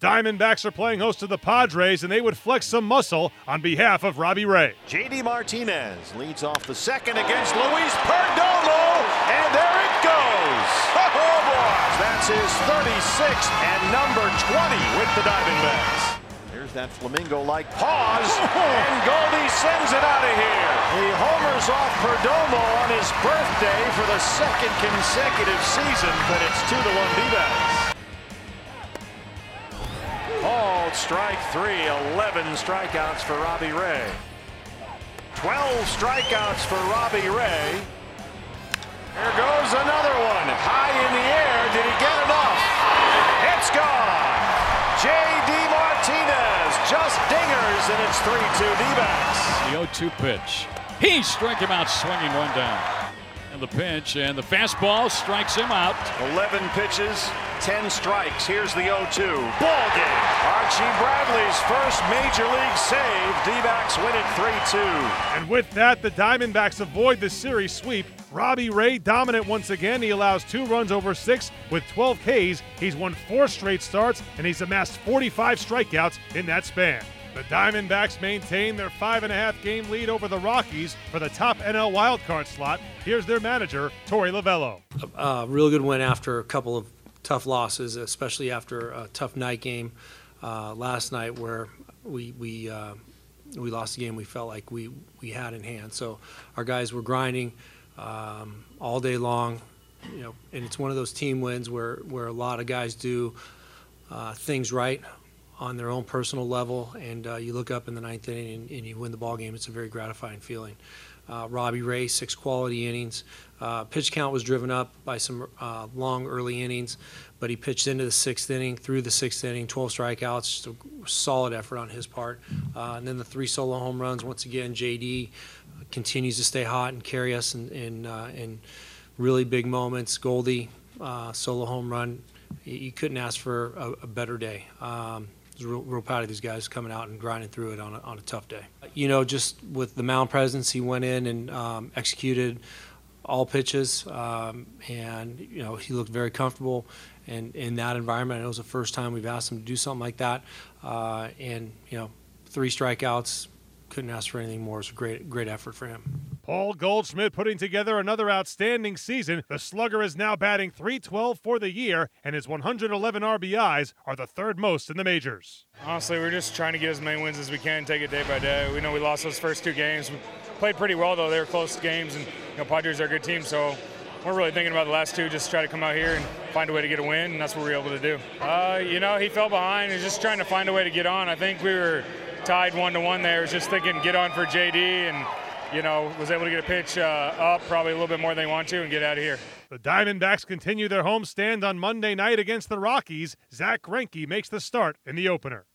Diamondbacks are playing host to the Padres, and they would flex some muscle on behalf of Robbie Ray. JD Martinez leads off the second against Luis Perdomo, and there it goes. Oh, boy. That's his 36th and number 20 with the Diamondbacks. There's that flamingo-like pause, and Goldie sends it out of here. He homers off Perdomo on his birthday for the second consecutive season, but it's 2 to 1 D-backs. Strike three, 11 strikeouts for Robbie Ray. 12 strikeouts for Robbie Ray. There goes another one. High in the air. Did he get enough? It's gone. J.D. Martinez just dingers, and it's 3-2 D-backs. The 0-2 pitch. He struck him out swinging one down. And the pitch and the fastball strikes him out. 11 pitches, 10 strikes. Here's the 0-2. Ball game. Archie Bradley's first major league save. D-backs win it 3-2. And with that, the Diamondbacks avoid the series sweep. Robbie Ray dominant once again. He allows two runs over six with 12 Ks. He's won four straight starts and he's amassed 45 strikeouts in that span. The Diamondbacks maintain their five and a half game lead over the Rockies for the top NL wildcard slot. Here's their manager, Torey Lovullo. A uh, real good win after a couple of tough losses, especially after a tough night game uh, last night where we we uh, we lost the game we felt like we we had in hand. So our guys were grinding um, all day long, you know, and it's one of those team wins where where a lot of guys do uh, things right on their own personal level, and uh, you look up in the ninth inning and, and, you win the ball game. It's a very gratifying feeling. Uh, Robbie Ray, six quality innings. Uh, pitch count was driven up by some uh, long early innings, but he pitched into the sixth inning, through the sixth inning, 12 strikeouts, just a solid effort on his part. Uh, and then the three solo home runs. Once again, JD continues to stay hot and carry us in, in, uh, in really big moments. Goldie, solo home run. You couldn't ask for a, a better day. Um, real, real proud of these guys coming out and grinding through it on a, on a tough day. You know, just with the mound presence, he went in and um, executed all pitches, um, and you know he looked very comfortable and in that environment. It was the first time we've asked him to do something like that, uh, and you know, three strikeouts, couldn't ask for anything more. It was a great, great effort for him. Paul Goldschmidt putting together another outstanding season. The slugger is now batting 312 for the year, and his 111 RBIs are the third most in the majors. Honestly, we're just trying to get as many wins as we can, take it day by day. We know we lost those first two games. We played pretty well, though. They were close games, and you know, Padres are a good team, so we're really thinking about the last two, just try to come out here and find a way to get a win, and that's what we were able to do. Uh, you know, he fell behind and just trying to find a way to get on. I think we were tied one to one there. Was just thinking get on for JD and you know was able to get a pitch uh, up probably a little bit more than they want to and get out of here. The Diamondbacks continue their home stand on Monday night against the Rockies. Zack Greinke makes the start in the opener.